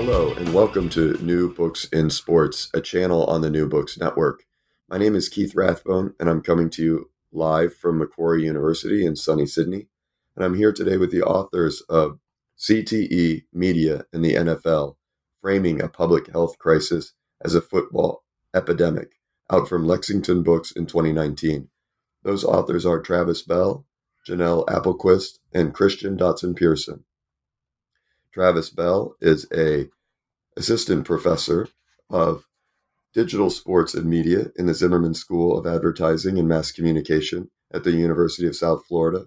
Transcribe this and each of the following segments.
Hello, and welcome to New Books in Sports, a channel on the New Books Network. My name is Keith Rathbone, and I'm coming to you live from Macquarie University in sunny Sydney. And I'm here today with the authors of CTE Media and the NFL Framing a Public Health Crisis as a Football Epidemic, out from Lexington Books in 2019. Those authors are Travis Bell, Janelle Applequist, and Christian Dotson Pearson. Travis Bell is a assistant professor of digital sports and media in the Zimmerman School of Advertising and Mass Communication at the University of South Florida.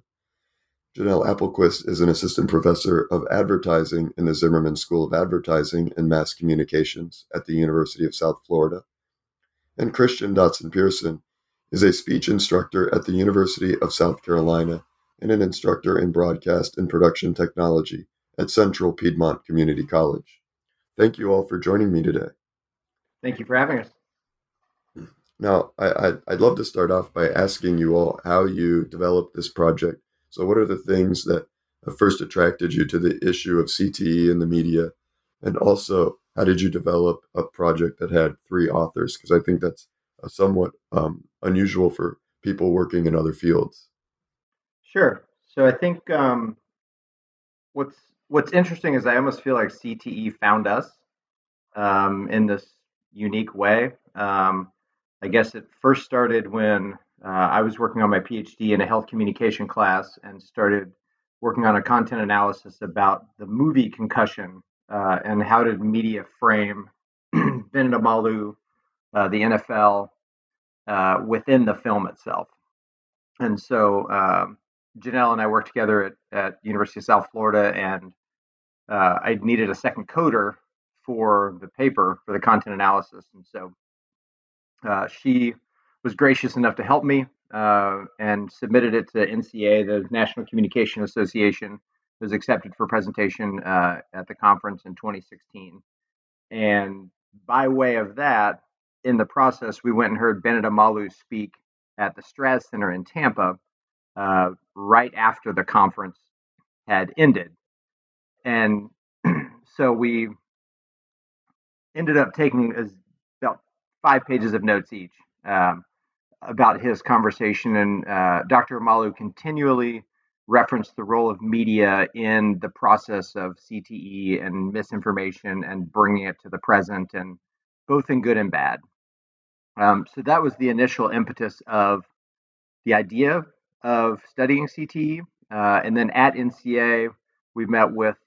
Janelle Applequist is an assistant professor of advertising in the Zimmerman School of Advertising and Mass Communications at the University of South Florida. And Christian Dotson Pearson is a speech instructor at the University of South Carolina and an instructor in broadcast and production technology at Central Piedmont Community College. Thank you all for joining me today. Thank you for having us. Now, I, I, I'd love to start off by asking you all how you developed this project. So, what are the things that first attracted you to the issue of CTE in the media? And also, how did you develop a project that had three authors? Because I think that's somewhat um, unusual for people working in other fields. Sure. So I think um, what's what's interesting is I almost feel like CTE found us um, in this unique way. Um, I guess it first started when uh, I was working on my PhD in a health communication class and started working on a content analysis about the movie Concussion uh, and how did media frame Bennet Omalu, uh, the NFL, uh, within the film itself. And so um, Janelle and I worked together at, at University of South Florida, and uh, I needed a second coder for the paper for the content analysis, and so uh, she was gracious enough to help me uh, and submitted it to NCA, the National Communication Association. It was accepted for presentation uh, at the conference in 2016, and by way of that, in the process, we went and heard Bennet Omalu speak at the Straz Center in Tampa uh, right after the conference had ended. And so we ended up taking about five pages of notes each um, about his conversation. And uh, Dr. Omalu continually referenced the role of media in the process of CTE and misinformation and bringing it to the present, and both in good and bad. Um, so that was the initial impetus of the idea of studying CTE. Uh, and then at NCA, we met with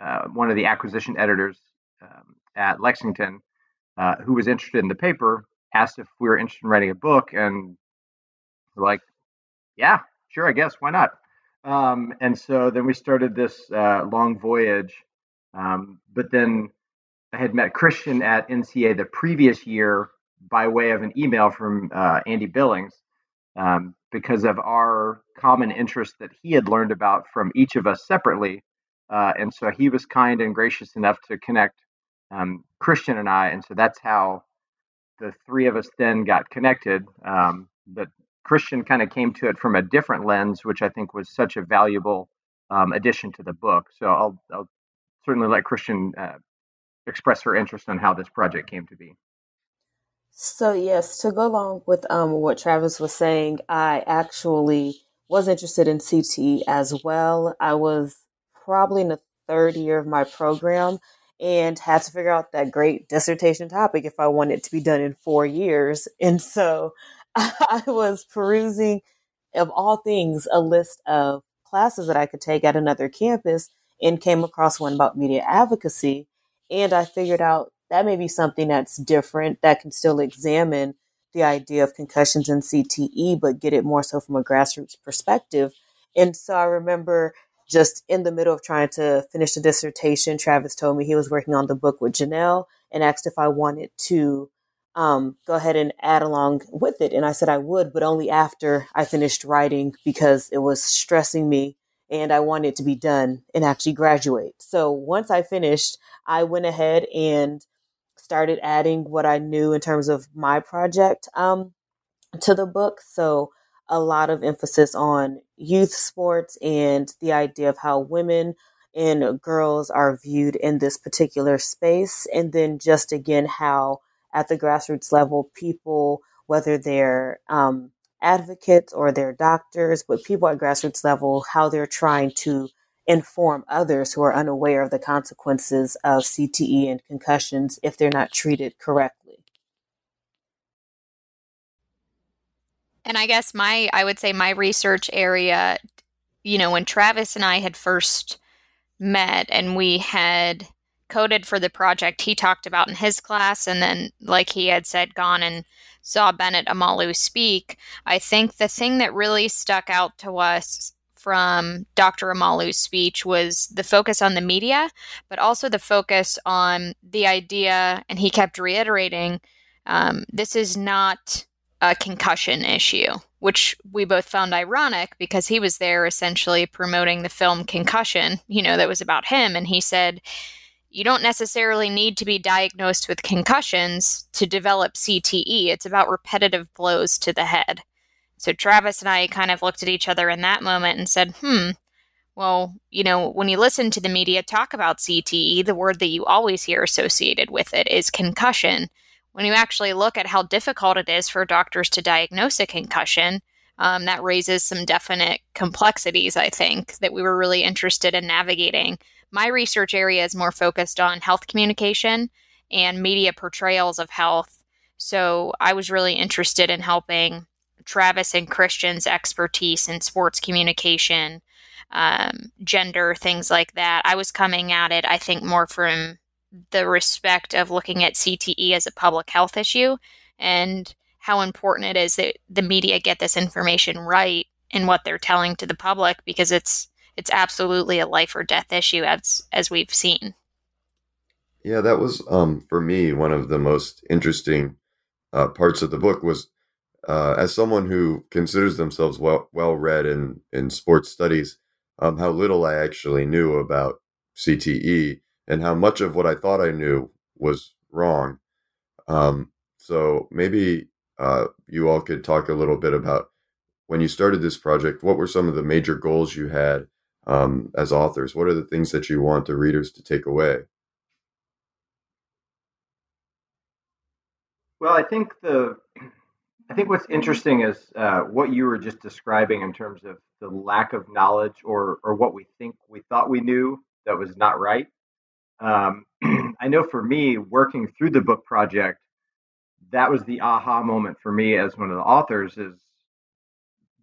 uh, one of the acquisition editors um, at Lexington uh, who was interested in the paper, asked if we were interested in writing a book, and we're like, yeah, sure, I guess, why not? Um, and so then we started this uh, long voyage. Um, but then I had met Christian at NCA the previous year by way of an email from uh, Andy Billings, um, because of our common interest that he had learned about from each of us separately. Uh, and so he was kind and gracious enough to connect um, Christian and I. And so that's how the three of us then got connected. Um, but Christian kind of came to it from a different lens, which I think was such a valuable um, addition to the book. So I'll, I'll certainly let Christian uh, express her interest on how this project came to be. So yes, to go along with um, what Travis was saying, I actually was interested in CTE as well. I was probably in the third year of my program and had to figure out that great dissertation topic if I wanted to be done in four years. And so I was perusing, of all things, a list of classes that I could take at another campus and came across one about media advocacy. And I figured out that may be something that's different that can still examine the idea of concussions and CTE, but get it more so from a grassroots perspective. And so I remember just in the middle of trying to finish the dissertation, Travis told me he was working on the book with Janelle and asked if I wanted to um, go ahead and add along with it. And I said I would, but only after I finished writing because it was stressing me and I wanted to be done and actually graduate. So once I finished, I went ahead and started adding what I knew in terms of my project um, to the book. So a lot of emphasis on youth sports and the idea of how women and girls are viewed in this particular space. And then just again, how at the grassroots level, people, whether they're um, advocates or they're doctors, but people at grassroots level, how they're trying to inform others who are unaware of the consequences of CTE and concussions if they're not treated correctly. And I guess my, I would say my research area, you know, when Travis and I had first met and we had coded for the project he talked about in his class, and then, like he had said, gone and saw Bennet Omalu speak, I think the thing that really stuck out to us from Dr. Omalu's speech was the focus on the media, but also the focus on the idea, and he kept reiterating um, this is not a concussion issue, which we both found ironic because he was there essentially promoting the film Concussion, you know, that was about him. And he said, you don't necessarily need to be diagnosed with concussions to develop CTE. It's about repetitive blows to the head. So Travis and I kind of looked at each other in that moment and said, hmm, well, you know, when you listen to the media talk about CTE, the word that you always hear associated with it is concussion. When you actually look at how difficult it is for doctors to diagnose a concussion, um, that raises some definite complexities, I think, that we were really interested in navigating. My research area is more focused on health communication and media portrayals of health. So I was really interested in helping Travis and Christian's expertise in sports communication, um, gender, things like that. I was coming at it, I think, more from the respect of looking at CTE as a public health issue and how important it is that the media get this information right in what they're telling to the public because it's it's absolutely a life or death issue as as we've seen. Yeah, that was um, for me one of the most interesting uh, parts of the book was uh, as someone who considers themselves well well read in in sports studies, um, how little I actually knew about CTE and how much of what I thought I knew was wrong. Um, so maybe uh, you all could talk a little bit about when you started this project. What were some of the major goals you had um, as authors? What are the things that you want the readers to take away? Well, I think the I think what's interesting is uh, what you were just describing in terms of the lack of knowledge or or what we think we thought we knew that was not right. Um, I know for me, working through the book project, that was the aha moment for me as one of the authors is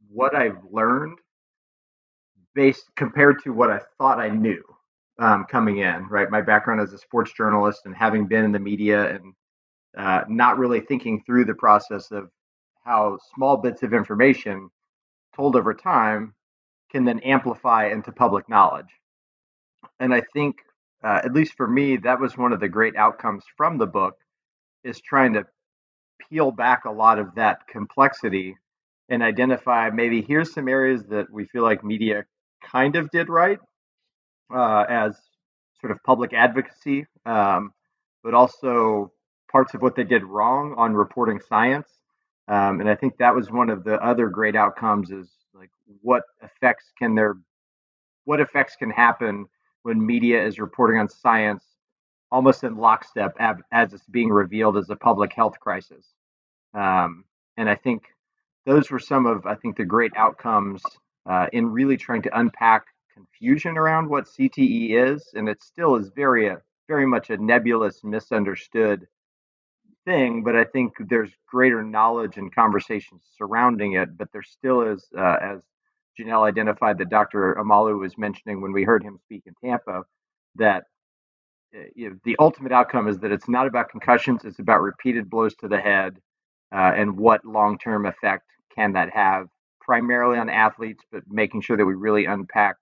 what I've learned based compared to what I thought I knew um, coming in, right? My background as a sports journalist and having been in the media and uh, not really thinking through the process of how small bits of information told over time can then amplify into public knowledge. And I think, uh, at least for me, that was one of the great outcomes from the book is trying to peel back a lot of that complexity and identify maybe here's some areas that we feel like media kind of did right uh, as sort of public advocacy, um, but also parts of what they did wrong on reporting science. Um, and I think that was one of the other great outcomes is like what effects can there, what effects can happen when media is reporting on science almost in lockstep as it's being revealed as a public health crisis. Um, and I think those were some of I think the great outcomes uh, in really trying to unpack confusion around what CTE is, and it still is very a, very much a nebulous, misunderstood thing. But I think there's greater knowledge and conversations surrounding it. But there still is, uh, as Janelle identified, that Dr. Omalu was mentioning when we heard him speak in Tampa, that uh, you know, the ultimate outcome is that it's not about concussions; it's about repeated blows to the head uh, and what long-term effect can that have primarily on athletes, but making sure that we really unpack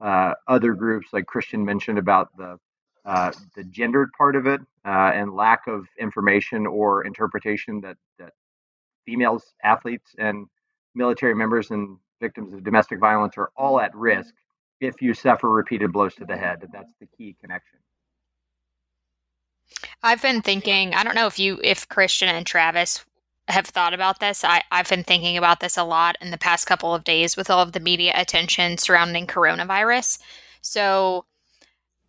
uh, other groups, like Christian mentioned about the uh, the gendered part of it uh, and lack of information or interpretation that that females, athletes, and military members and victims of domestic violence are all at risk if you suffer repeated blows to the head. That's the key connection. I've been thinking, I don't know if you, if Christian and Travis have thought about this. I, I've been thinking about this a lot in the past couple of days with all of the media attention surrounding coronavirus. So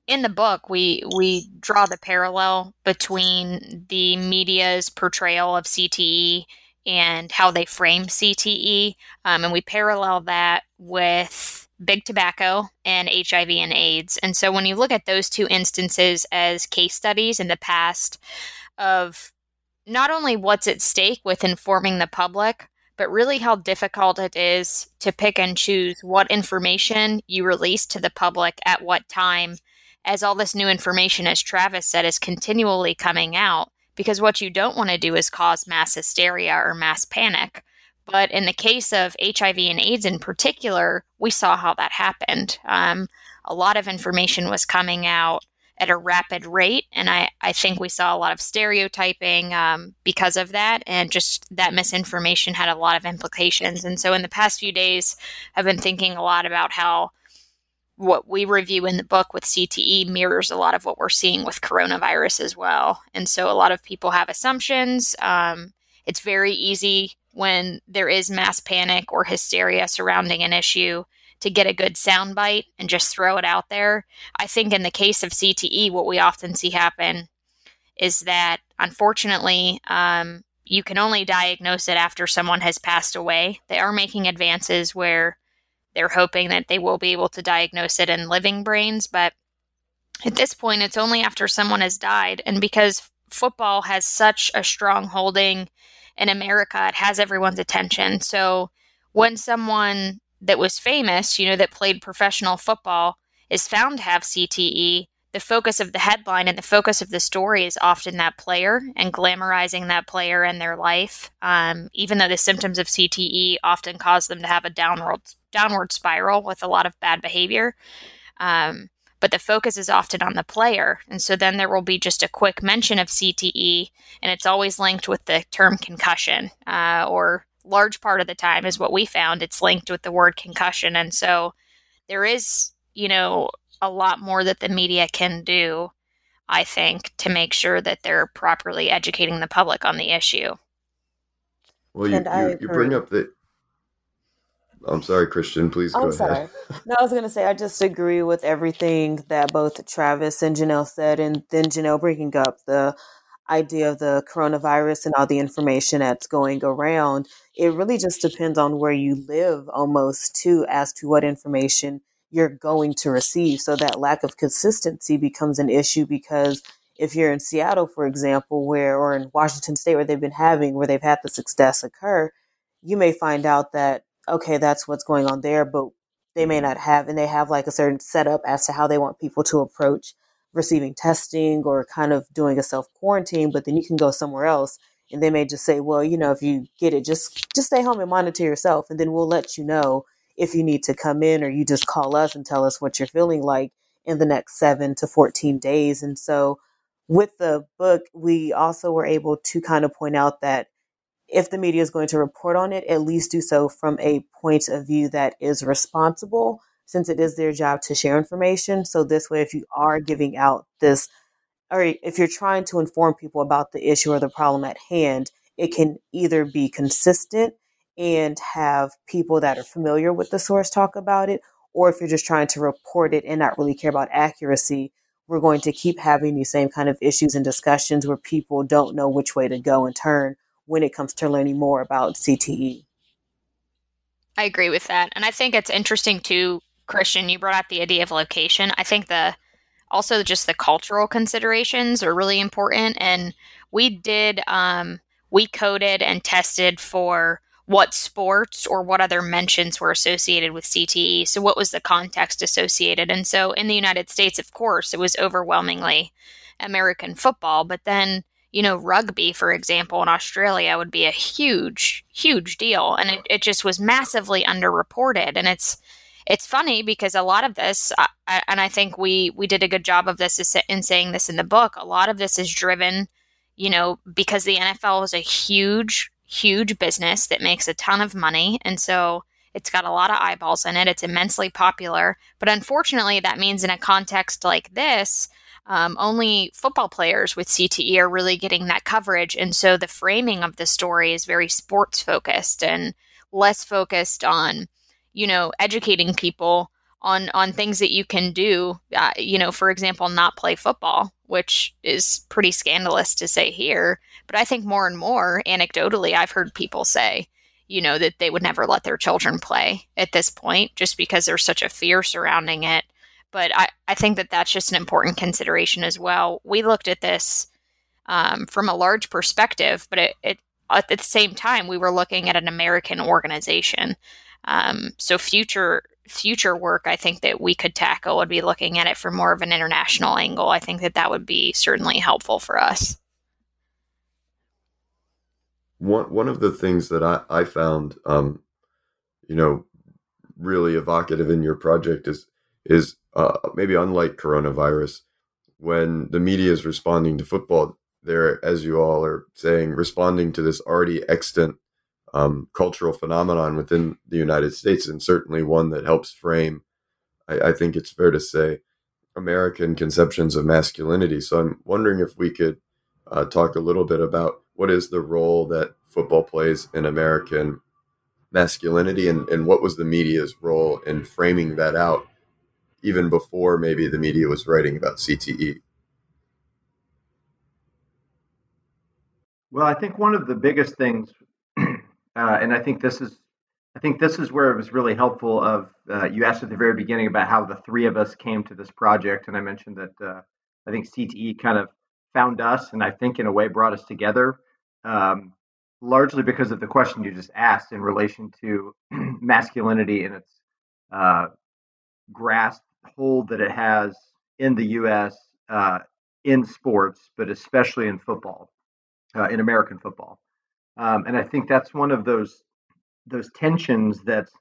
in the book we we draw the parallel between the media's portrayal of CTE and how they frame CTE, um, and we parallel that with big tobacco and HIV and AIDS. And so when you look at those two instances as case studies in the past of not only what's at stake with informing the public, but really how difficult it is to pick and choose what information you release to the public at what time, as all this new information, as Travis said, is continually coming out. Because what you don't want to do is cause mass hysteria or mass panic. But in the case of HIV and AIDS in particular, we saw how that happened. Um, a lot of information was coming out at a rapid rate. And I, I think we saw a lot of stereotyping um, because of that. And just that misinformation had a lot of implications. And so in the past few days, I've been thinking a lot about how what we review in the book with CTE mirrors a lot of what we're seeing with coronavirus as well. And so a lot of people have assumptions. Um, it's very easy when there is mass panic or hysteria surrounding an issue to get a good soundbite and just throw it out there. I think in the case of CTE, what we often see happen is that unfortunately, um, you can only diagnose it after someone has passed away. They are making advances where they're hoping that they will be able to diagnose it in living brains, but at this point, it's only after someone has died. And because football has such a strong holding in America, it has everyone's attention. So when someone that was famous, you know, that played professional football, is found to have CTE, the focus of the headline and the focus of the story is often that player and glamorizing that player and their life. Um, even though the symptoms of CTE often cause them to have a downward downward spiral with a lot of bad behavior. Um, but the focus is often on the player. And so then there will be just a quick mention of CTE, and it's always linked with the term concussion uh, or large part of the time is what we found it's linked with the word concussion and so there is you know a lot more that the media can do i think to make sure that they're properly educating the public on the issue. Well you, you, you, bring up the i'm sorry christian please go I'm sorry. ahead no i was going to say i just agree with everything that both travis and janelle said and then janelle bringing up the idea of the coronavirus and all the information that's going around, it really just depends on where you live almost too as to what information you're going to receive. So that lack of consistency becomes an issue because if you're in Seattle, for example, where or in Washington State where they've been having where they've had the success occur, you may find out that okay, that's what's going on there, but they may not have and they have like a certain setup as to how they want people to approach receiving testing or kind of doing a self quarantine, but then you can go somewhere else and they may just say, well, you know, if you get it, just just stay home and monitor yourself, and then we'll let you know if you need to come in or you just call us and tell us what you're feeling like in the next seven to 14 days. And so with the book, we also were able to kind of point out that if the media is going to report on it, at least do so from a point of view that is responsible, since it is their job to share information. So, this way, if you are giving out this, or if you're trying to inform people about the issue or the problem at hand, it can either be consistent and have people that are familiar with the source talk about it, or if you're just trying to report it and not really care about accuracy, we're going to keep having these same kind of issues and discussions where people don't know which way to go and turn when it comes to learning more about CTE. I agree with that. And I think it's interesting too, Christian, you brought up the idea of location. I think the also just the cultural considerations are really important. And we did um, we coded and tested for what sports or what other mentions were associated with CTE. So, what was the context associated? And so, in the United States, of course, it was overwhelmingly American football. But then, you know, rugby, for example, in Australia would be a huge, huge deal. And it, it just was massively underreported. And it's, it's funny because a lot of this, and I think we we did a good job of this in saying this in the book. A lot of this is driven, you know, because the NFL is a huge huge business that makes a ton of money. And so it's got a lot of eyeballs in it. It's immensely popular. But unfortunately, that means in a context like this, um, only football players with CTE are really getting that coverage. And so the framing of the story is very sports focused and less focused on, you know, educating people on on things that you can do. Uh, you know, for example, not play football, which is pretty scandalous to say here. But I think more and more, anecdotally, I've heard people say, you know, that they would never let their children play at this point just because there's such a fear surrounding it. But I, I think that that's just an important consideration as well. We looked at this um, from a large perspective, but it, it, at the same time, we were looking at an American organization. Um, so future future work I think that we could tackle would be looking at it from more of an international angle. I think that that would be certainly helpful for us. One one of the things that I I found, um, you know, really evocative in your project is is uh, maybe unlike coronavirus, when the media is responding to football, they're as you all are saying responding to this already extant um, cultural phenomenon within the United States, and certainly one that helps frame, I, I, think it's fair to say, American conceptions of masculinity. So I'm wondering if we could uh, talk a little bit about what is the role that football plays in American masculinity, and, and what was the media's role in framing that out, even before maybe the media was writing about CTE. Well, I think one of the biggest things uh, and I think this is I think this is where it was really helpful. Of uh, you asked at the very beginning about how the three of us came to this project, and I mentioned that uh, I think CTE kind of found us, and I think in a way brought us together, um, largely because of the question you just asked in relation to masculinity and its uh, grasp hold that it has in the U.S. Uh, in sports, but especially in football, uh, in American football. Um, and I think that's one of those those tensions that's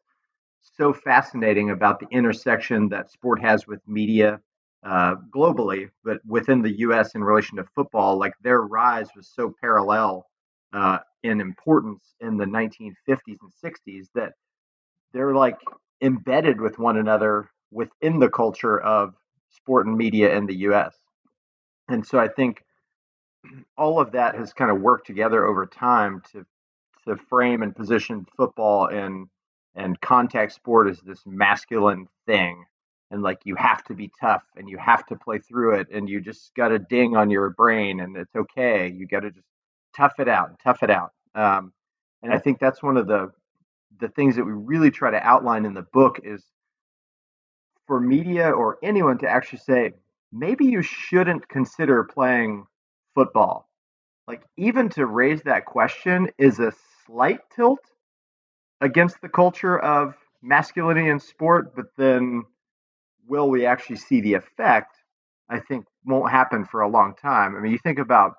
so fascinating about the intersection that sport has with media uh, globally, but within the U.S. in relation to football, like their rise was so parallel uh, in importance in the 1950s and 60s that they're like embedded with one another within the culture of sport and media in the U.S. And so I think all of that has kind of worked together over time to to frame and position football and and contact sport as this masculine thing. And like you have to be tough and you have to play through it and you just got a ding on your brain and it's okay. You got to just tough it out tough it out. Um, and i think that's one of the the things that we really try to outline in the book is for media or anyone to actually say maybe you shouldn't consider playing football. Like, even to raise that question is a slight tilt against the culture of masculinity in sport, but then will we actually see the effect? I think won't happen for a long time. I mean, you think about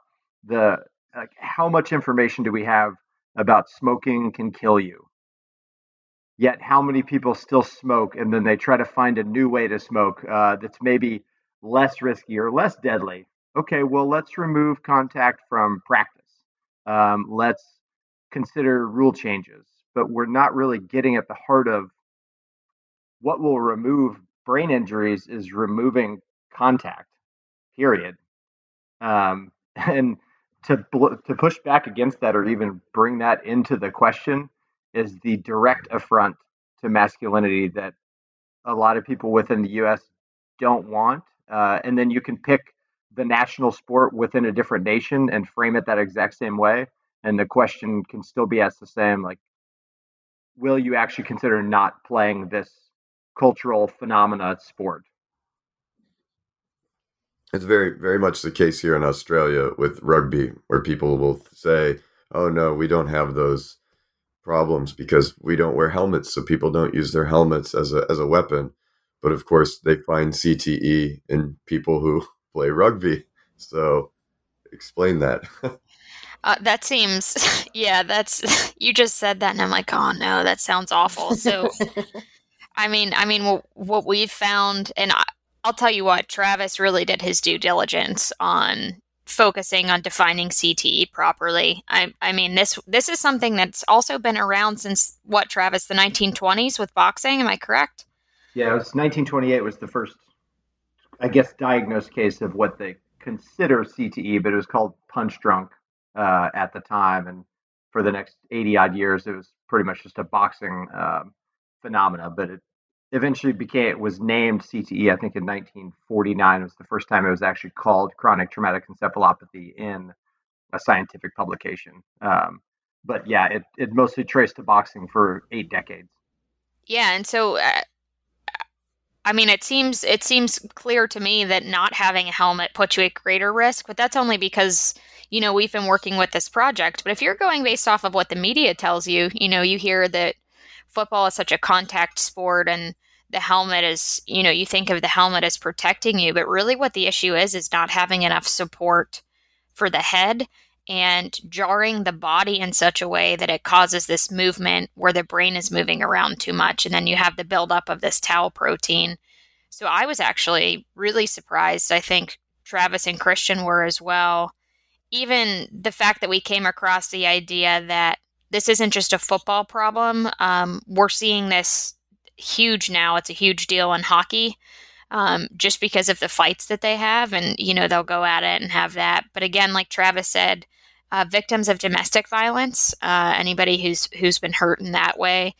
the like how much information do we have about smoking can kill you? Yet, how many people still smoke and then they try to find a new way to smoke uh, that's maybe less risky or less deadly okay, well, let's remove contact from practice. Um, let's consider rule changes, but we're not really getting at the heart of what will remove brain injuries is removing contact, period. Um, and to to push back against that or even bring that into the question is the direct affront to masculinity that a lot of people within the U.S. don't want. Uh, and then you can pick the national sport within a different nation and frame it that exact same way, and the question can still be asked the same: like, will you actually consider not playing this cultural phenomena sport? It's very, very much the case here in Australia with rugby, where people will say, "Oh no, we don't have those problems because we don't wear helmets, so people don't use their helmets as a as a weapon." But of course, they find CTE in people who play rugby. So, explain that. uh, that seems, yeah, that's you just said that, and I'm like, oh no, that sounds awful. So, I mean, I mean, what, what we've found, and I, I'll tell you what, Travis really did his due diligence on focusing on defining CTE properly. I, I mean, this this is something that's also been around since what, Travis, the 1920s with boxing. Am I correct? Yeah, it was 1928 was the first, I guess, diagnosed case of what they consider CTE, but it was called punch drunk uh, at the time, and for the next 80 odd years, it was pretty much just a boxing uh, phenomena. But it eventually became it was named CTE. I think in 1949 it was the first time it was actually called chronic traumatic encephalopathy in a scientific publication. Um, but yeah, it it mostly traced to boxing for eight decades. Yeah, and so. Uh, I mean, it seems it seems clear to me that not having a helmet puts you at greater risk, but that's only because you know we've been working with this project. But if you're going based off of what the media tells you, you know, you hear that football is such a contact sport and the helmet is, you know, you think of the helmet as protecting you, but really what the issue is is not having enough support for the head and jarring the body in such a way that it causes this movement where the brain is moving around too much. And then you have the buildup of this tau protein. So I was actually really surprised. I think Travis and Christian were as well. Even the fact that we came across the idea that this isn't just a football problem. Um, we're seeing this huge now. It's a huge deal in hockey. Um, just because of the fights that they have, and you know they'll go at it and have that. But again, like Travis said, uh, victims of domestic violence, uh, anybody who's who's been hurt in that way,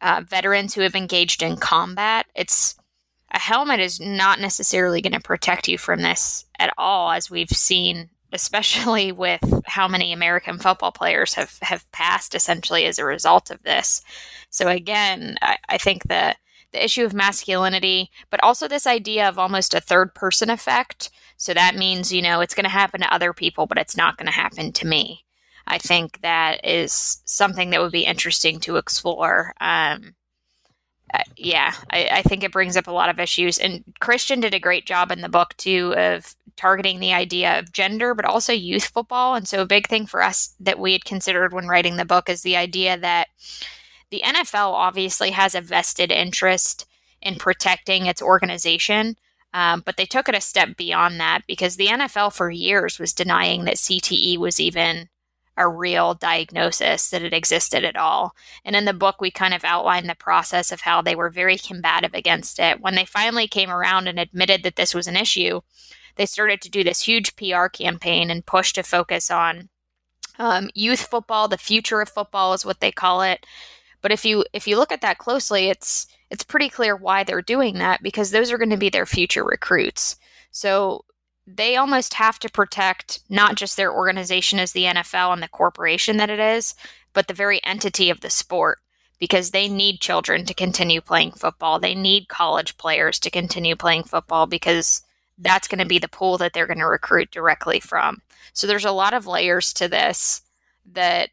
uh, veterans who have engaged in combat. It's a helmet is not necessarily going to protect you from this at all, as we've seen, especially with how many American football players have have passed essentially as a result of this. So again, I, I think that the issue of masculinity, but also this idea of almost a third person effect. So that means, you know, it's going to happen to other people, but it's not going to happen to me. I think that is something that would be interesting to explore. Um, uh, yeah, I, I, think it brings up a lot of issues. And Christian did a great job in the book, too, of targeting the idea of gender, but also youth football. And so, a big thing for us that we had considered when writing the book is the idea that the NFL obviously has a vested interest in protecting its organization, um, but they took it a step beyond that because the NFL for years was denying that CTE was even a real diagnosis, that it existed at all. And in the book, we kind of outlined the process of how they were very combative against it. When they finally came around and admitted that this was an issue, they started to do this huge PR campaign and push to focus on um, youth football, the future of football is what they call it, but if you if you look at that closely, it's it's pretty clear why they're doing that because those are going to be their future recruits. So they almost have to protect not just their organization as the NFL and the corporation that it is, but the very entity of the sport because they need children to continue playing football. They need college players to continue playing football because that's going to be the pool that they're going to recruit directly from. So there's a lot of layers to this that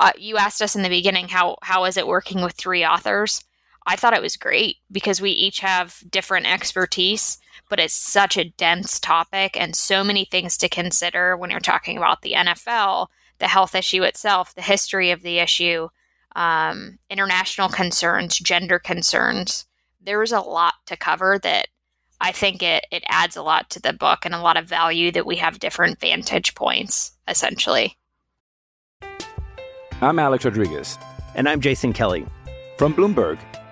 uh, you asked us in the beginning how how is it working with three authors i thought it was great because we each have different expertise but it's such a dense topic and so many things to consider when you're talking about the nfl the health issue itself the history of the issue um, international concerns gender concerns there's a lot to cover that i think it, it adds a lot to the book and a lot of value that we have different vantage points essentially I'm Alex Rodriguez. And I'm Jason Kelly. From Bloomberg,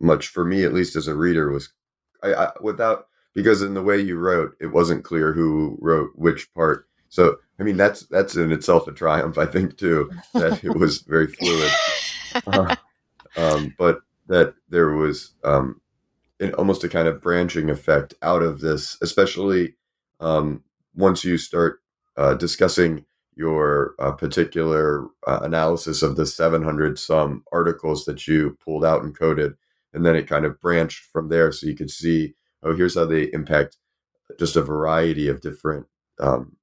much for me, at least as a reader, was I, I without because in the way you wrote, it wasn't clear who wrote which part. So I mean that's that's in itself a triumph, I think too, that it was very fluid. Uh, um, but that there was um, in almost a kind of branching effect out of this, especially um, once you start uh, discussing your uh, particular uh, analysis of the 700 some articles that you pulled out and coded, and then it kind of branched from there, so you could see, oh, here's how they impact just a variety of different um,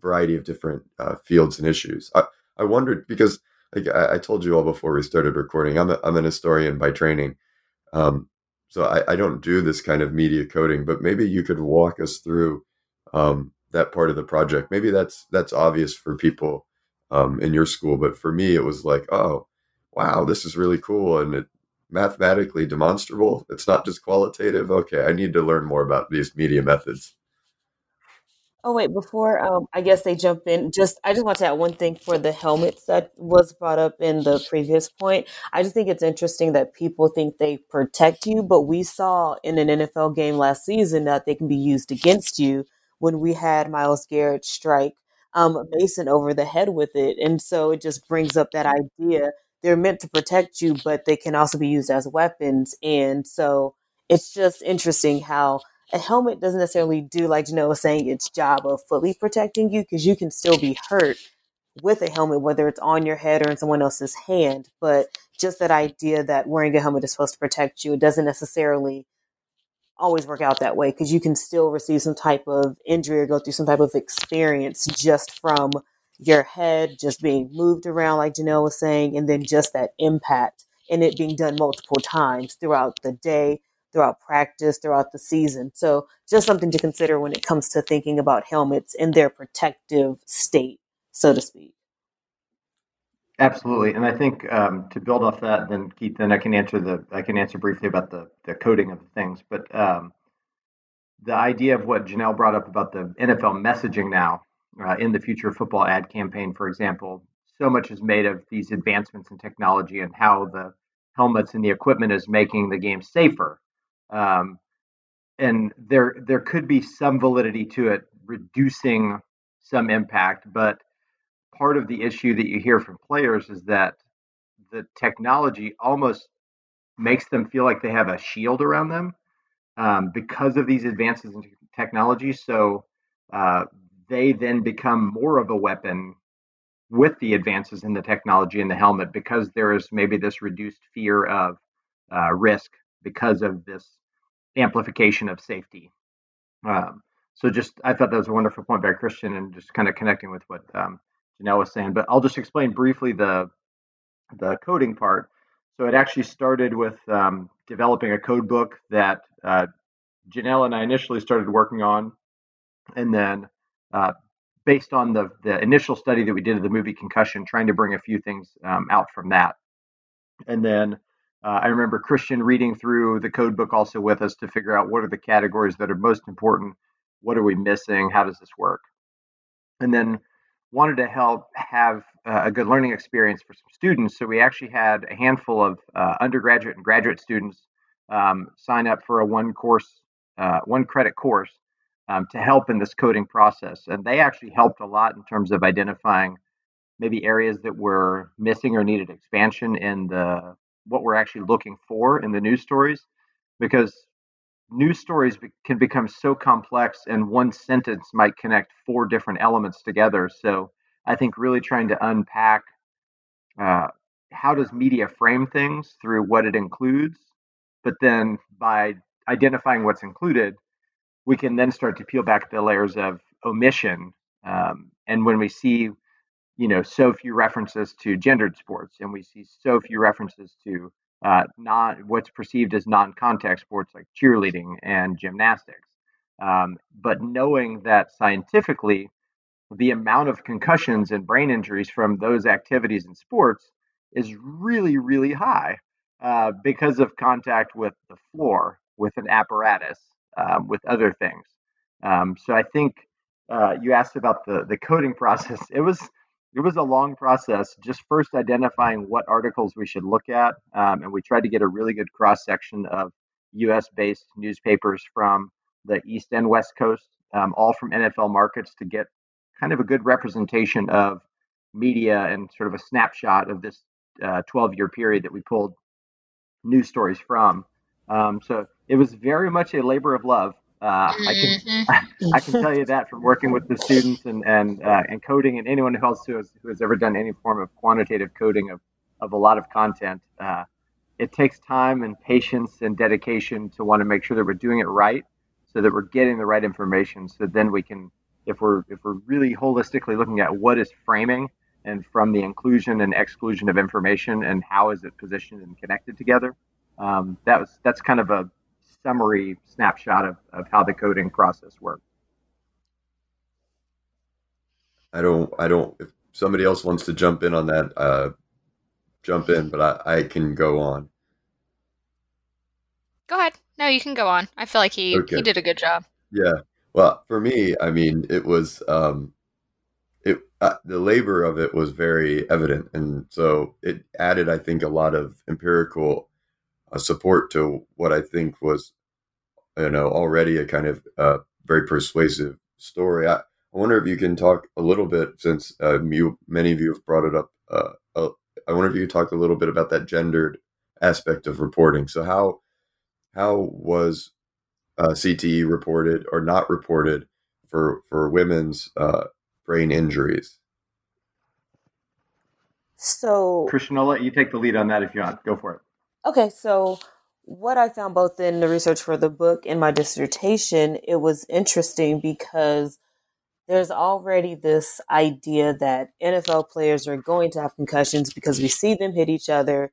variety of different uh, fields and issues. I, I wondered because like I, I told you all before we started recording, I'm a, I'm an historian by training, um, so I, I don't do this kind of media coding. But maybe you could walk us through um, that part of the project. Maybe that's that's obvious for people um, in your school, but for me, it was like, oh, wow, this is really cool, and it mathematically demonstrable. It's not just qualitative. Okay, I need to learn more about these media methods. Oh wait, before um, I guess they jump in. Just I just want to add one thing for the helmets that was brought up in the previous point. I just think it's interesting that people think they protect you, but we saw in an NFL game last season that they can be used against you when we had Myles Garrett strike um, Mason over the head with it, and so it just brings up that idea. They're meant to protect you, but they can also be used as weapons, and so it's just interesting how a helmet doesn't necessarily do like Janelle was saying its job of fully protecting you because you can still be hurt with a helmet, whether it's on your head or in someone else's hand. But just that idea that wearing a helmet is supposed to protect you, it doesn't necessarily always work out that way because you can still receive some type of injury or go through some type of experience just from your head just being moved around, like Janelle was saying, and then just that impact and it being done multiple times throughout the day throughout practice, throughout the season. So just something to consider when it comes to thinking about helmets in their protective state, so to speak. Absolutely, and I think um, to build off that, then Keith, then I can answer the I can answer briefly about the the coding of the things, but um, the idea of what Janelle brought up about the NFL messaging now uh, in the future football ad campaign, for example, so much is made of these advancements in technology and how the helmets and the equipment is making the game safer. Um, and there there could be some validity to it, reducing some impact, but part of the issue that you hear from players is that the technology almost makes them feel like they have a shield around them um, because of these advances in technology. So uh, they then become more of a weapon with the advances in the technology in the helmet because there is maybe this reduced fear of uh, risk because of this amplification of safety. Um, so just I thought that was a wonderful point by Christian and just kind of connecting with what um, Janelle was saying. But I'll just explain briefly the the coding part. So it actually started with um, developing a code book that uh, Janelle and I initially started working on, and then uh, based on the the initial study that we did of the movie Concussion, trying to bring a few things um, out from that, and then. Uh, I remember Christian reading through the code book also with us to figure out what are the categories that are most important. What are we missing? How does this work? And then wanted to help have a good learning experience for some students. So we actually had a handful of uh, undergraduate and graduate students um, sign up for a one course, uh, one credit course um, to help in this coding process. And they actually helped a lot in terms of identifying maybe areas that were missing or needed expansion in the what we're actually looking for in the news stories because news stories be- can become so complex and one sentence might connect four different elements together so i think really trying to unpack uh, how does media frame things through what it includes but then by identifying what's included we can then start to peel back the layers of omission um, and when we see you know so few references to gendered sports, and we see so few references to uh, not what's perceived as non-contact sports like cheerleading and gymnastics. Um, but knowing that scientifically, the amount of concussions and brain injuries from those activities in sports is really, really high uh, because of contact with the floor, with an apparatus, um, with other things. Um, so I think uh, you asked about the the coding process. It was it was a long process. Just first identifying what articles we should look at, um, and we tried to get a really good cross section of U.S. based newspapers from the East and West Coast, um, all from NFL markets, to get kind of a good representation of media and sort of a snapshot of this 12 uh, year period that we pulled news stories from. Um, so it was very much a labor of love. Uh, I can mm-hmm. I can tell you that from working with the students and and uh, and coding and anyone else who has who has ever done any form of quantitative coding of of a lot of content. Uh, it takes time and patience and dedication to want to make sure that we're doing it right, so that we're getting the right information. So then we can, if we're if we're really holistically looking at what is framing and from the inclusion and exclusion of information and how is it positioned and connected together. Um, that was that's kind of a summary snapshot of, of how the coding process works. I don't, I don't, if somebody else wants to jump in on that, uh, jump in, but I, I can go on. Go ahead. No, you can go on. I feel like he, okay. he did a good job. Yeah. Well, for me, I mean, it was, um, it, uh, the labor of it was very evident. And so it added, I think, a lot of empirical a support to what I think was, you know, already a kind of uh, very persuasive story. I, I wonder if you can talk a little bit, since uh, you, many of you have brought it up. Uh, uh, I wonder if you could talk a little bit about that gendered aspect of reporting. So how how was uh, CTE reported or not reported for for women's uh, brain injuries? So, Christian, I'll let you take the lead on that if you want. Go for it. Okay, so what I found both in the research for the book and my dissertation, it was interesting because there's already this idea that NFL players are going to have concussions because we see them hit each other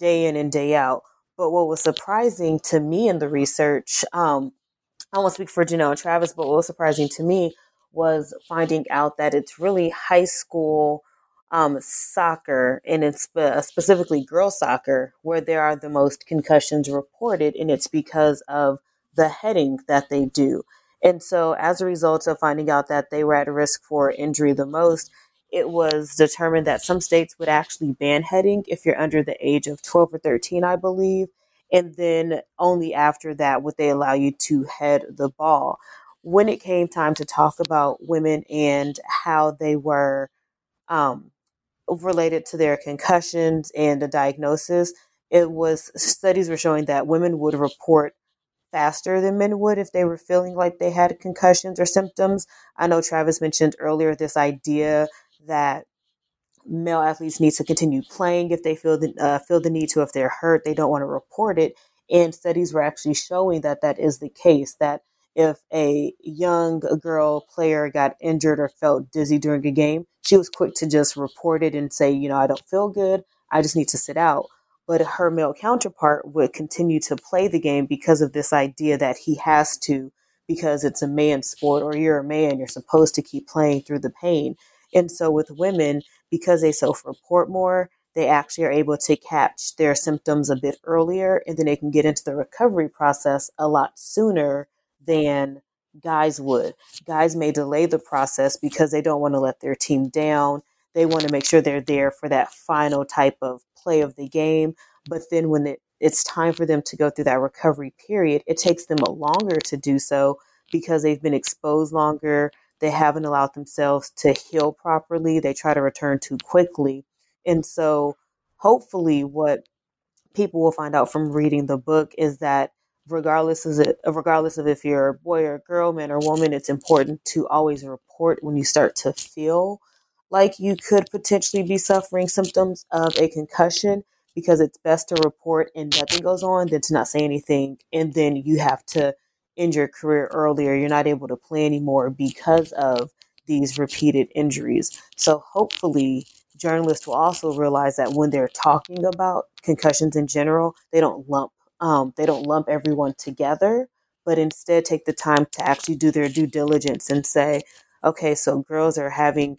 day in and day out. But what was surprising to me in the research, um, I won't speak for Janelle and Travis, but what was surprising to me was finding out that it's really high school um, soccer and it's spe- uh, specifically girls soccer where there are the most concussions reported, and it's because of the heading that they do. And so, as a result of finding out that they were at risk for injury the most, it was determined that some states would actually ban heading if you're under the age of 12 or 13, I believe. And then only after that would they allow you to head the ball. When it came time to talk about women and how they were um, related to their concussions and the diagnosis, it was studies were showing that women would report faster than men would if they were feeling like they had concussions or symptoms. I know Travis mentioned earlier this idea that male athletes need to continue playing if they feel the uh, feel the need to. If they're hurt, they don't want to report it. And studies were actually showing that that is the case. That if a young girl player got injured or felt dizzy during a game, she was quick to just report it and say, you know, I don't feel good. I just need to sit out. But her male counterpart would continue to play the game because of this idea that he has to, because it's a man's sport or you're a man, you're supposed to keep playing through the pain. And so with women, because they self report more, they actually are able to catch their symptoms a bit earlier and then they can get into the recovery process a lot sooner than guys would. Guys may delay the process because they don't want to let their team down. They want to make sure they're there for that final type of play of the game. But then when it, it's time for them to go through that recovery period, it takes them longer to do so because they've been exposed longer. They haven't allowed themselves to heal properly. They try to return too quickly. And so, hopefully, what people will find out from reading the book is that regardless of it, regardless of if you're a boy or a girl, man or woman, it's important to always report when you start to feel like you could potentially be suffering symptoms of a concussion because it's best to report and nothing goes on than to not say anything and then you have to end your career earlier. You're not able to play anymore because of these repeated injuries. So hopefully, journalists will also realize that when they're talking about concussions in general, they don't lump um, they don't lump everyone together, but instead take the time to actually do their due diligence and say, okay, so girls are having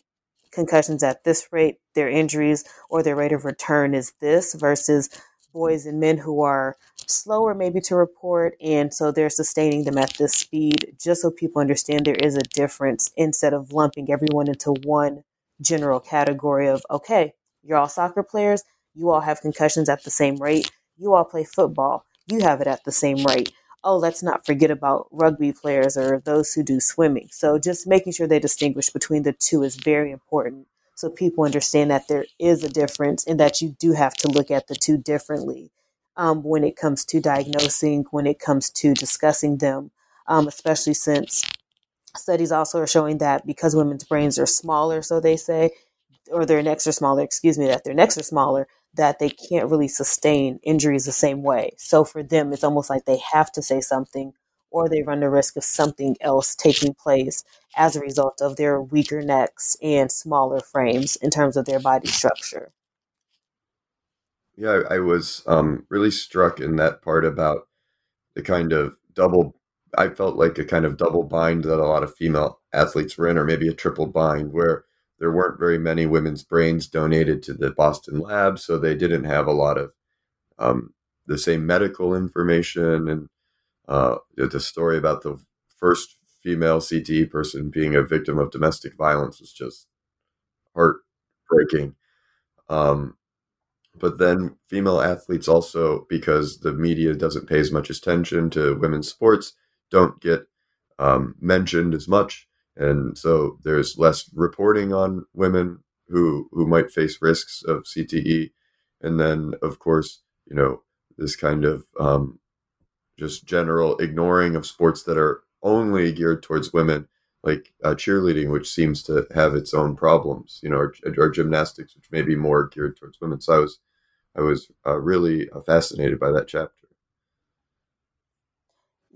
concussions at this rate, their injuries or their rate of return is this versus boys and men who are slower maybe to report and so they're sustaining them at this speed just so people understand there is a difference instead of lumping everyone into one general category of okay you're all soccer players you all have concussions at the same rate you all play football you have it at the same rate. Oh let's not forget about rugby players or those who do swimming. So just making sure they distinguish between the two is very important so people understand that there is a difference and that you do have to look at the two differently um, when it comes to diagnosing, when it comes to discussing them, um, especially since studies also are showing that because women's brains are smaller, so they say, or their necks are smaller, excuse me, that their necks are smaller, that they can't really sustain injuries the same way. So for them, it's almost like they have to say something or they run the risk of something else taking place as a result of their weaker necks and smaller frames in terms of their body structure. Yeah, I was um, really struck in that part about the kind of double. I felt like a kind of double bind that a lot of female athletes were in, or maybe a triple bind, where there weren't very many women's brains donated to the Boston lab, so they didn't have a lot of um, the same medical information. And uh, the story about the first female CTE person being a victim of domestic violence was just heartbreaking. Um, but then female athletes also, because the media doesn't pay as much attention to women's sports, don't get um, mentioned as much, and so there's less reporting on women who who might face risks of CTE, and then of course you know this kind of um, just general ignoring of sports that are only geared towards women, like uh, cheerleading, which seems to have its own problems, you know, or, or, gymnastics, which may be more geared towards women. So I was, I was uh, really fascinated by that chapter.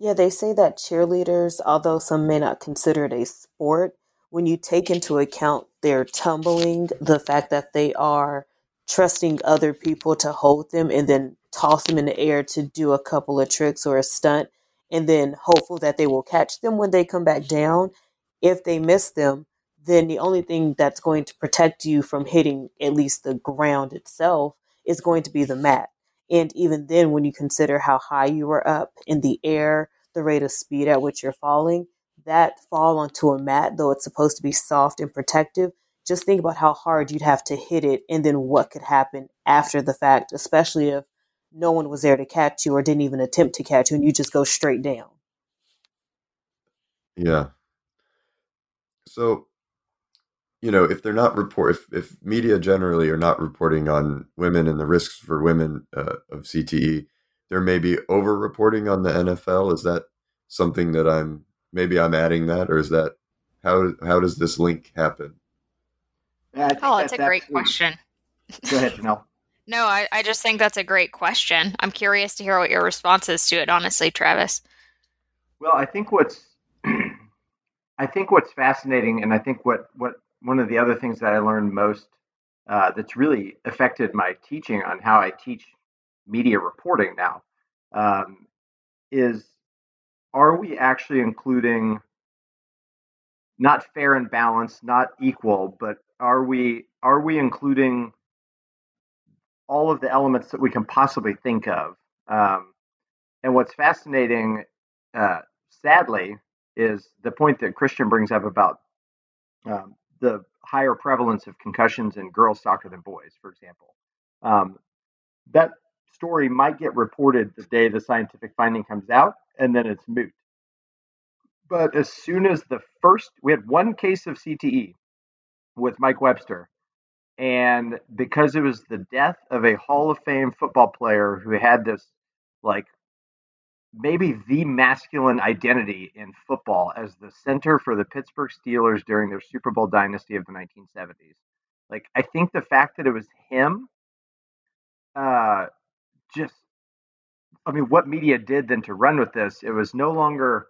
Yeah, they say that cheerleaders, although some may not consider it a sport, when you take into account their tumbling, the fact that they are trusting other people to hold them and then toss them in the air to do a couple of tricks or a stunt, and then hopeful that they will catch them when they come back down. If they miss them, then the only thing that's going to protect you from hitting at least the ground itself is going to be the mat. And even then, when you consider how high you were up in the air, the rate of speed at which you're falling, that fall onto a mat, though it's supposed to be soft and protective, just think about how hard you'd have to hit it and then what could happen after the fact, especially if no one was there to catch you or didn't even attempt to catch you and you just go straight down. Yeah. So, you know, if they're not report, if, if media generally are not reporting on women and the risks for women uh, of CTE, there may be over reporting on the NFL. Is that something that I'm maybe I'm adding that, or is that how how does this link happen? Yeah, oh, that's, that's a great question. Go ahead, Janelle. No, I, I just think that's a great question. I'm curious to hear what your response is to it, honestly, Travis. Well, I think what's I think what's fascinating, and I think what what one of the other things that I learned most uh, that's really affected my teaching on how I teach media reporting now um, is are we actually including not fair and balanced, not equal, but are we are we including all of the elements that we can possibly think of. Um, and what's fascinating, uh, sadly, is the point that Christian brings up about um, the higher prevalence of concussions in girls soccer than boys, for example. Um, that story might get reported the day the scientific finding comes out, and then it's moot. But as soon as the first, we had one case of CTE with Mike Webster, and because it was the death of a Hall of Fame football player who had this, like, maybe the masculine identity in football as the center for the Pittsburgh Steelers during their Super Bowl dynasty of the 1970s. Like, I think the fact that it was him, uh, just, I mean, what media did then to run with this, it was no longer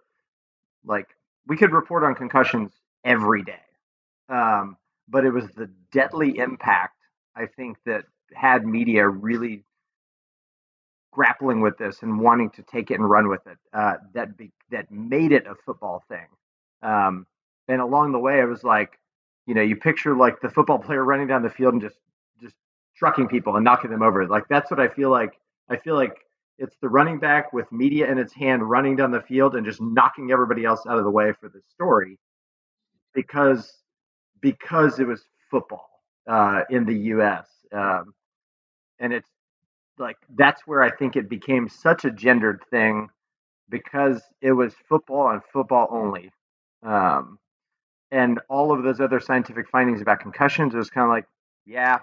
like we could report on concussions every day Um, but it was the deadly impact I think that had media really grappling with this and wanting to take it and run with it uh, that be, that made it a football thing. Um, and along the way, it was like, you know, you picture like the football player running down the field and just just trucking people and knocking them over. Like that's what I feel like. I feel like it's the running back with media in its hand running down the field and just knocking everybody else out of the way for the story because because it was football uh, in the U.S. Um, and it's like that's where I think it became such a gendered thing because it was football and football only. Um, and all of those other scientific findings about concussions, it was kind of like, yeah,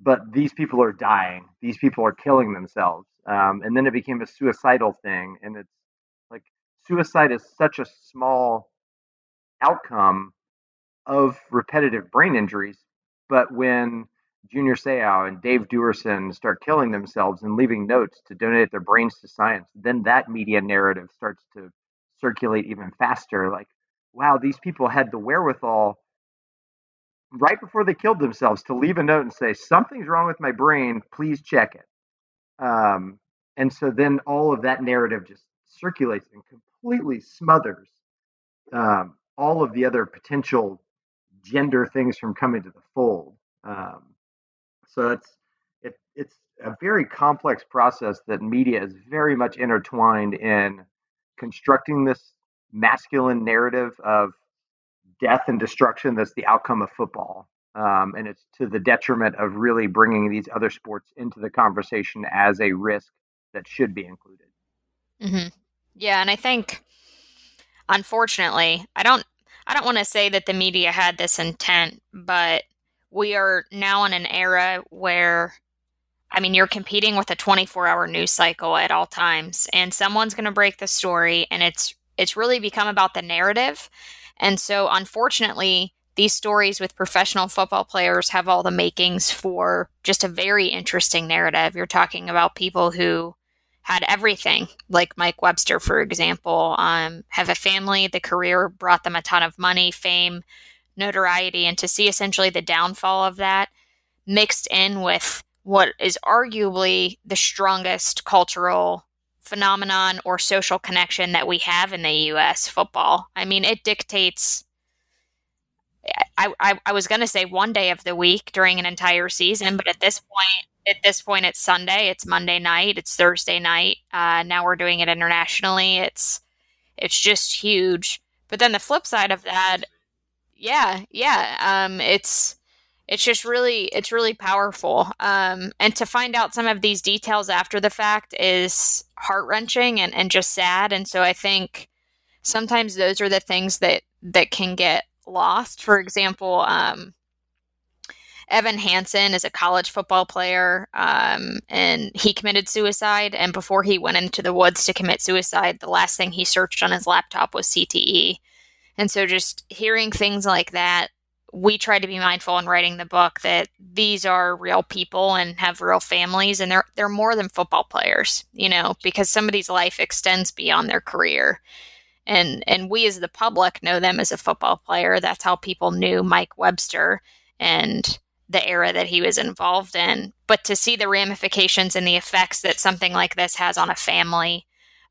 but these people are dying. These people are killing themselves. Um, and then it became a suicidal thing. And it's like suicide is such a small outcome of repetitive brain injuries. But when Junior Seau and Dave Duerson start killing themselves and leaving notes to donate their brains to science, then that media narrative starts to circulate even faster. Like, wow, these people had the wherewithal right before they killed themselves to leave a note and say, something's wrong with my brain, please check it. Um, and so then all of that narrative just circulates and completely smothers um, all of the other potential gender things from coming to the fold. Um, so it's it, it's a very complex process that media is very much intertwined in constructing this masculine narrative of death and destruction that's the outcome of football. Um, and it's to the detriment of really bringing these other sports into the conversation as a risk that should be included. Mm-hmm. Yeah, and I think, unfortunately, I don't, I don't want to say that the media had this intent, but we are now in an era where I mean, you're competing with a 24-hour news cycle at all times and someone's going to break the story and it's it's really become about the narrative. And so unfortunately, these stories with professional football players have all the makings for just a very interesting narrative. You're talking about people who had everything, like Mike Webster, for example, um, have a family, the career brought them a ton of money, fame, notoriety and to see essentially the downfall of that mixed in with what is arguably the strongest cultural phenomenon or social connection that we have in the US football. I mean, it dictates I, I, I was going to say one day of the week during an entire season, but at this point, at this point, it's Sunday, it's Monday night, it's Thursday night. Uh, now we're doing it internationally. It's it's just huge. But then the flip side of that yeah, yeah. Um, it's it's just really it's really powerful. Um, and to find out some of these details after the fact is heart wrenching and, and just sad. And so I think sometimes those are the things that that can get lost. For example, um, Evan Hansen is a college football player, um, and he committed suicide. And before he went into the woods to commit suicide, the last thing he searched on his laptop was CTE. And so just hearing things like that, we try to be mindful in writing the book that these are real people and have real families and they're they're more than football players, you know, because somebody's life extends beyond their career. And and we as the public know them as a football player. That's how people knew Mike Webster and the era that he was involved in. But to see the ramifications and the effects that something like this has on a family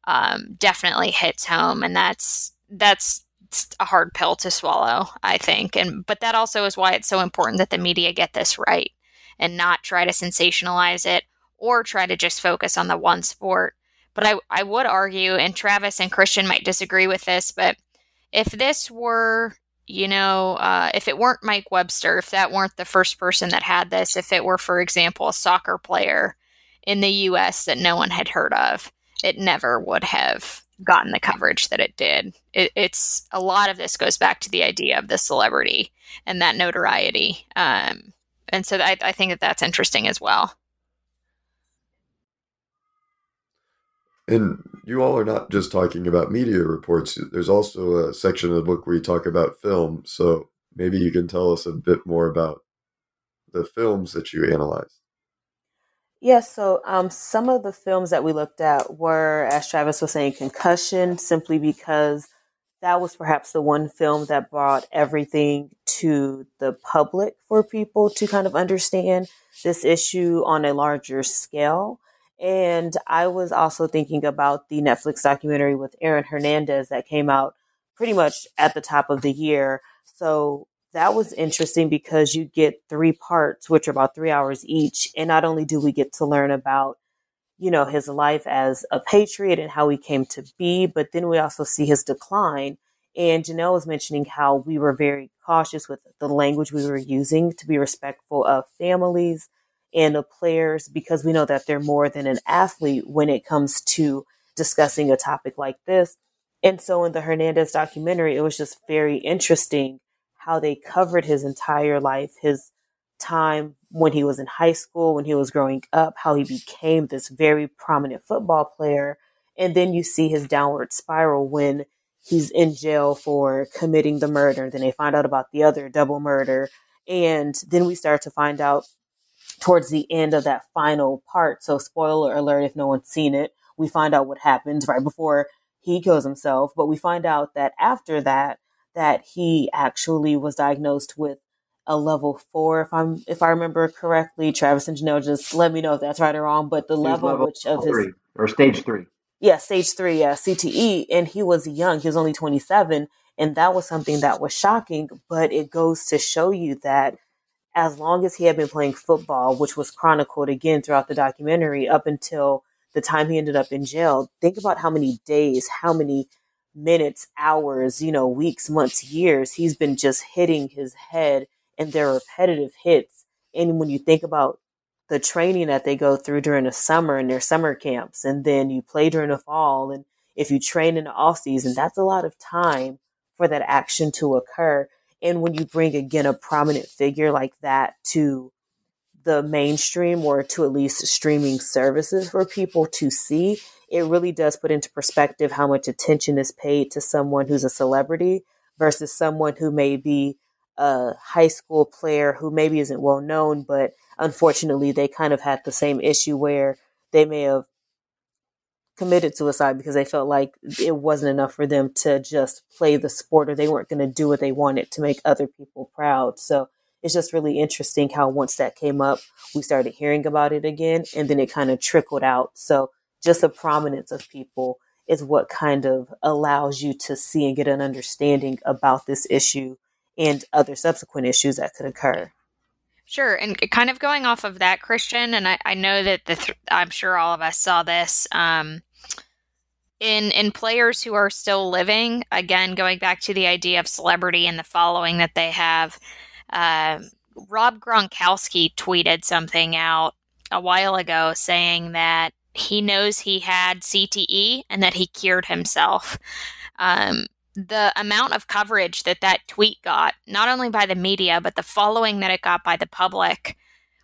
um, definitely hits home, and that's that's a hard pill to swallow, I think. And but that also is why it's so important that the media get this right and not try to sensationalize it or try to just focus on the one sport. But I, I would argue, and Travis and Christian might disagree with this, but if this were, you know, uh, if it weren't Mike Webster, if that weren't the first person that had this, if it were, for example, a soccer player in the US that no one had heard of, it never would have gotten the coverage that it did. It, it's a lot of this goes back to the idea of the celebrity and that notoriety. Um, and so I, I think that that's interesting as well. And you all are not just talking about media reports. There's also a section of the book where you talk about film. So maybe you can tell us a bit more about the films that you analyzed. Yes, so um, some of the films that we looked at were, as Travis was saying, Concussion, simply because that was perhaps the one film that brought everything to the public for people to kind of understand this issue on a larger scale. And I was also thinking about the Netflix documentary with Aaron Hernandez that came out pretty much at the top of the year. So that was interesting because you get three parts, which are about three hours each. And not only do we get to learn about, you know, his life as a patriot and how he came to be, but then we also see his decline. And Janelle was mentioning how we were very cautious with the language we were using to be respectful of families and of players because we know that they're more than an athlete when it comes to discussing a topic like this. And so in the Hernandez documentary, it was just very interesting how they covered his entire life, his time when he was in high school, when he was growing up, how he became this very prominent football player. And then you see his downward spiral when he's in jail for committing the murder. Then they find out about the other double murder. And then we start to find out towards the end of that final part. So, spoiler alert if no one's seen it, we find out what happens right before he kills himself. But we find out that after that, that he actually was diagnosed with a level four, if I'm if I remember correctly. Travis and Janelle just let me know if that's right or wrong. But the level, level, which of three, his or stage three. Yeah, stage three, yeah, CTE. And he was young, he was only 27. And that was something that was shocking, but it goes to show you that as long as he had been playing football, which was chronicled again throughout the documentary up until the time he ended up in jail, think about how many days, how many minutes, hours, you know, weeks, months, years he's been just hitting his head and their repetitive hits. And when you think about the training that they go through during the summer and their summer camps, and then you play during the fall, and if you train in the off season, that's a lot of time for that action to occur. And when you bring again a prominent figure like that to the mainstream or to at least streaming services for people to see, it really does put into perspective how much attention is paid to someone who's a celebrity versus someone who may be a high school player who maybe isn't well known, but unfortunately they kind of had the same issue where they may have committed suicide because they felt like it wasn't enough for them to just play the sport or they weren't going to do what they wanted to make other people proud. So it's just really interesting how once that came up, we started hearing about it again and then it kind of trickled out. So just the prominence of people is what kind of allows you to see and get an understanding about this issue and other subsequent issues that could occur. Sure, and kind of going off of that, Christian, and I, I know that the th- I'm sure all of us saw this. Um, in in players who are still living again going back to the idea of celebrity and the following that they have uh, rob gronkowski tweeted something out a while ago saying that he knows he had cte and that he cured himself um, the amount of coverage that that tweet got not only by the media but the following that it got by the public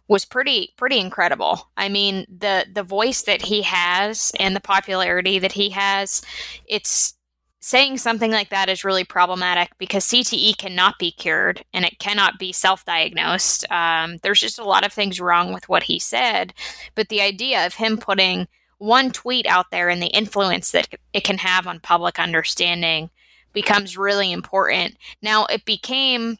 was pretty pretty incredible. I mean, the the voice that he has and the popularity that he has, it's saying something like that is really problematic because CTE cannot be cured and it cannot be self-diagnosed. Um, there's just a lot of things wrong with what he said, but the idea of him putting one tweet out there and the influence that it can have on public understanding becomes really important. Now, it became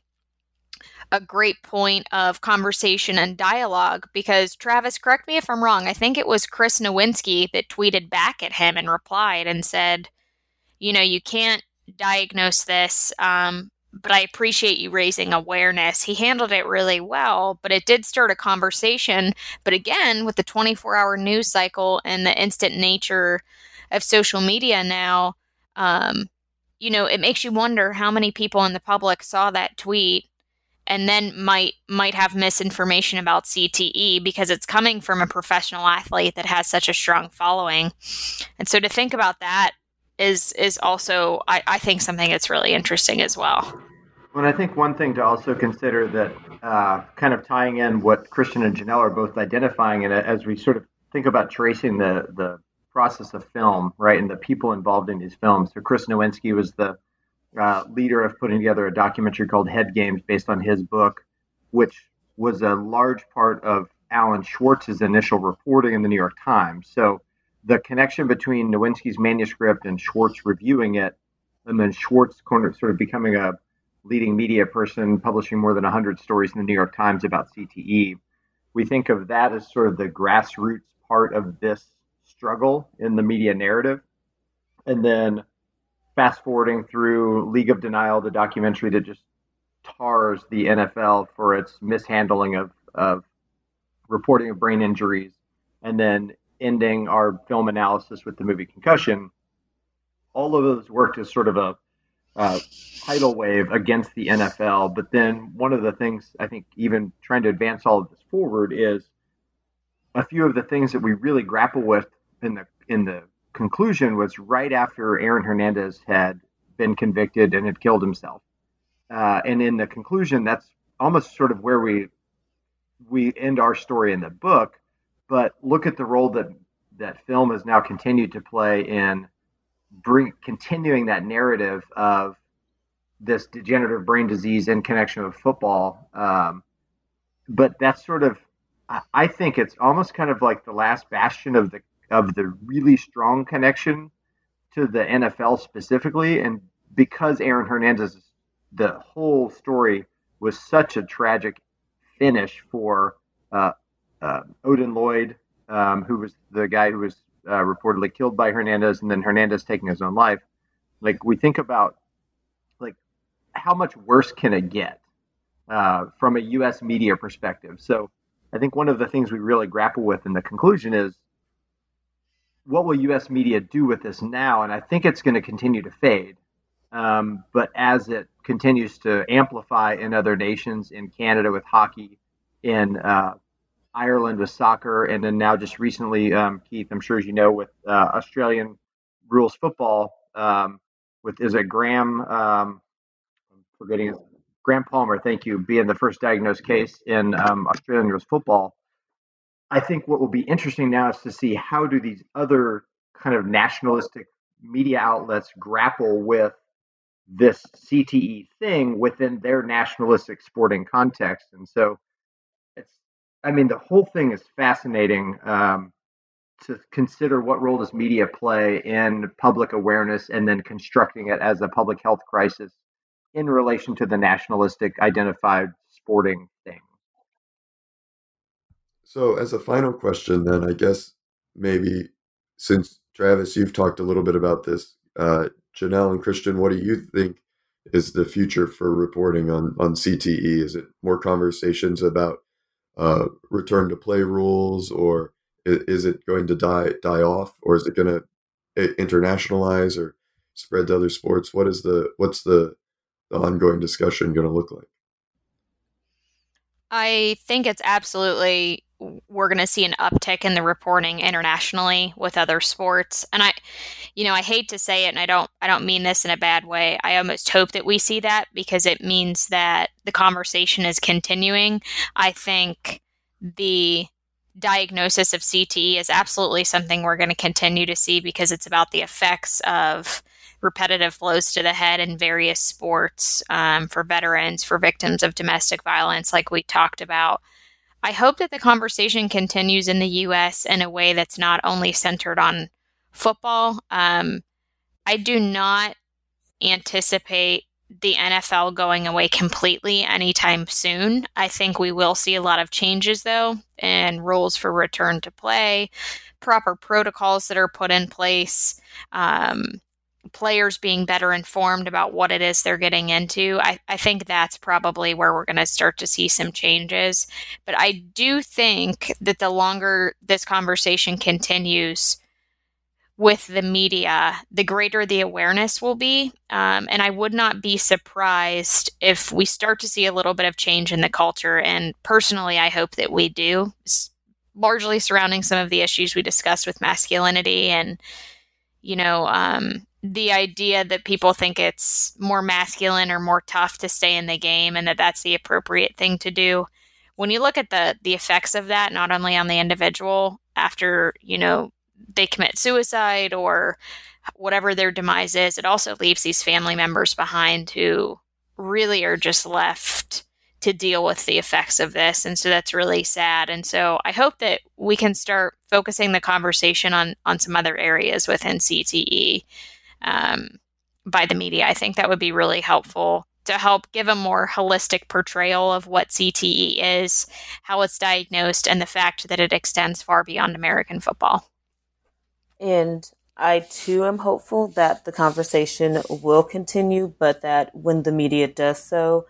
a great point of conversation and dialogue because Travis, correct me if I'm wrong. I think it was Chris Nowinski that tweeted back at him and replied and said, "You know, you can't diagnose this, um, but I appreciate you raising awareness." He handled it really well, but it did start a conversation. But again, with the 24-hour news cycle and the instant nature of social media now, um, you know, it makes you wonder how many people in the public saw that tweet and then might might have misinformation about CTE because it's coming from a professional athlete that has such a strong following. And so to think about that is is also I, I think something that's really interesting as well. Well, I think one thing to also consider that uh, kind of tying in what Christian and Janelle are both identifying, and as we sort of think about tracing the the process of film, right, and the people involved in these films. So Chris Nowinski was the uh, leader of putting together a documentary called Head Games based on his book, which was a large part of Alan Schwarz's initial reporting in the New York Times. So the connection between Nowinski's manuscript and Schwarz reviewing it and then Schwarz sort of becoming a leading media person, publishing more than 100 stories in the New York Times about CTE. We think of that as sort of the grassroots part of this struggle in the media narrative. And then fast forwarding through League of Denial, the documentary that just tars the NFL for its mishandling of, of reporting of brain injuries, and then ending our film analysis with the movie Concussion. All of those worked as sort of a uh, tidal wave against the NFL. But then one of the things I think, even trying to advance all of this forward, is a few of the things that we really grapple with in the in the conclusion was right after Aaron Hernandez had been convicted and had killed himself. Uh, and in the conclusion, that's almost sort of where we we end our story in the book. But look at the role that that film has now continued to play in bring continuing that narrative of this degenerative brain disease in connection with football. Um, but that's sort of, I think it's almost kind of like the last bastion of the of the really strong connection to the NFL specifically, and because Aaron Hernandez, the whole story was such a tragic finish for uh, uh, Odin Lloyd, um, who was the guy who was uh, reportedly killed by Hernandez, and then Hernandez taking his own life. Like we think about, like how much worse can it get uh, from a U.S. media perspective? So I think one of the things we really grapple with in the conclusion is what will U.S. media do with this now? And I think it's going to continue to fade. Um, but as it continues to amplify in other nations, in Canada with hockey, in uh, Ireland with soccer, and then now just recently, um, Keith, I'm sure as you know, with uh, Australian rules football, um, with is it Graham? Um, I'm forgetting his, Graham Farmer. Thank you, being the first diagnosed case in um, Australian rules football. I think what will be interesting now is to see how do these other kind of nationalistic media outlets grapple with this CTE thing within their nationalistic sporting context, and so I mean, the whole thing is fascinating um, to consider what role does media play in public awareness and then constructing it as a public health crisis in relation to the nationalistic identified sporting thing. So, as a final question, then, I guess maybe since Travis, you've talked a little bit about this, uh, Janelle and Christian, what do you think is the future for reporting on on CTE? Is it more conversations about uh, return to play rules, or is, it going to die die off, or is it going to internationalize or spread to other sports? What is the what's the, the ongoing discussion going to look like? I think it's absolutely we're going to see an uptick in the reporting internationally with other sports. And i you know i hate to say it and i don't i don't mean this in a bad way. I almost hope that we see that because it means that the conversation is continuing. I think the diagnosis of cte is absolutely something we're going to continue to see because it's about the effects of repetitive blows to the head in various sports um, for veterans for victims of domestic violence like we talked about I hope that the conversation continues in the US in a way that's not only centered on football. Um, I do not anticipate the NFL going away completely anytime soon. I think we will see a lot of changes, though, and rules for return to play, proper protocols that are put in place. Um, players being better informed about what it is they're getting into, I, I think that's probably where we're going to start to see some changes. But I do think that the longer this conversation continues with the media, the greater the awareness will be. Um, and I would not be surprised if we start to see a little bit of change in the culture. And personally, I hope that we do, largely surrounding some of the issues we discussed with masculinity and you know, um, the idea that people think it's more masculine or more tough to stay in the game and that that's the appropriate thing to do. When you look at the the effects of that not only on the individual after you know they commit suicide or whatever their demise is it also leaves these family members behind who really are just left to deal with the effects of this. And so that's really sad. And so i hope that we can start focusing the conversation on on some other areas within cte um, by the media. I think that would be really helpful to help give a more holistic portrayal of what CTE is, how it's diagnosed, and the fact that it extends far beyond American football. And I too am hopeful that the conversation will continue, but that when the media does so,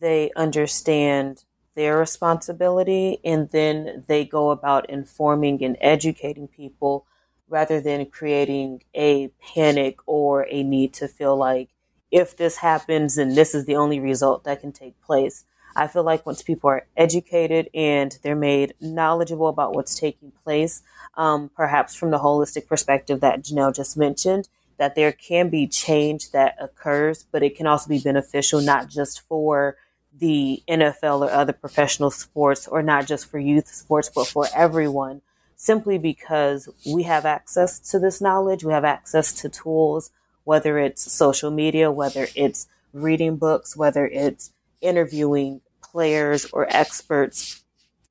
they understand their responsibility and then they go about informing and educating people rather than creating a panic or a need to feel like if this happens and this is the only result that can take place. I feel like once people are educated and they're made knowledgeable about what's taking place, um, perhaps from the holistic perspective that Janelle just mentioned, that there can be change that occurs, but it can also be beneficial not just for the NFL or other professional sports, or not just for youth sports, but for everyone, simply because we have access to this knowledge, we have access to tools, whether it's social media, whether it's reading books, whether it's interviewing players or experts,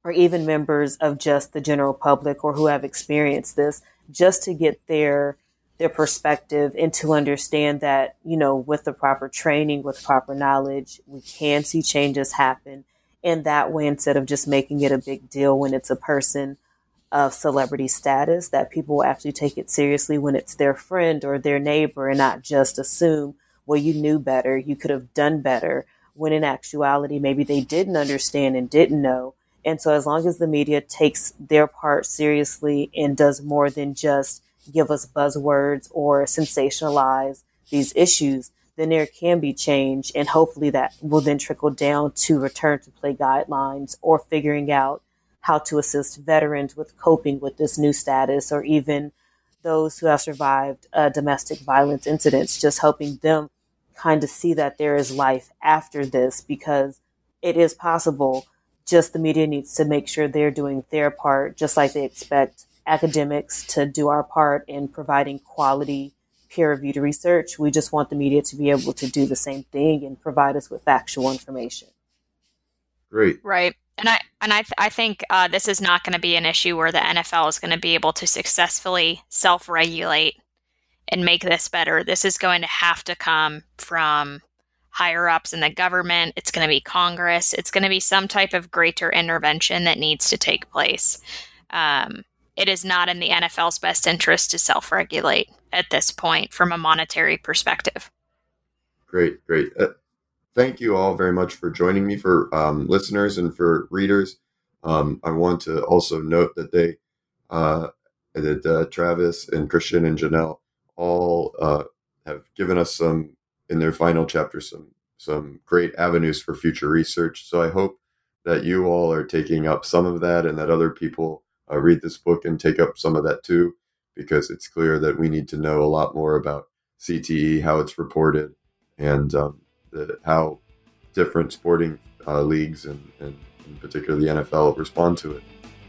or even members of just the general public or who have experienced this, just to get their their perspective and to understand that, you know, with the proper training, with proper knowledge, we can see changes happen. In that way instead of just making it a big deal when it's a person of celebrity status that people will actually take it seriously when it's their friend or their neighbor and not just assume, well, you knew better, you could have done better, when in actuality, maybe they didn't understand and didn't know. And so, as long as the media takes their part seriously and does more than just give us buzzwords or sensationalize these issues, then there can be change. And hopefully, that will then trickle down to return to play guidelines or figuring out how to assist veterans with coping with this new status or even those who have survived uh, domestic violence incidents, just helping them kind of see that there is life after this because it is possible. Just the media needs to make sure they're doing their part, just like they expect academics to do our part in providing quality peer reviewed research. We just want the media to be able to do the same thing and provide us with factual information. Great. Right. And I and I th- I think uh, this is not going to be an issue where the NFL is going to be able to successfully self regulate and make this better. This is going to have to come from higher ups in the government. It's going to be Congress. It's going to be some type of greater intervention that needs to take place. Um, it is not in the NFL's best interest to self regulate at this point from a monetary perspective. Great, great. Uh, thank you all very much for joining me, for um, listeners and for readers. Um, I want to also note that they, uh, that uh, Travis and Christian and Janelle all uh, have given us some in their final chapter some some great avenues for future research. So I hope that you all are taking up some of that, and that other people uh, read this book and take up some of that too, because it's clear that we need to know a lot more about CTE, how it's reported, and um, the, how different sporting uh, leagues and, and in particular the NFL respond to it.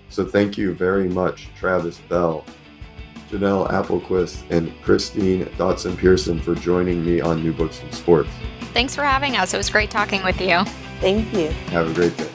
So thank you very much, Travis Bell, Janelle Applequist, and Christian Dotson Pierson for joining me on New Books in Sports. Thanks for having us. It was great talking with you. Thank you. Have a great day.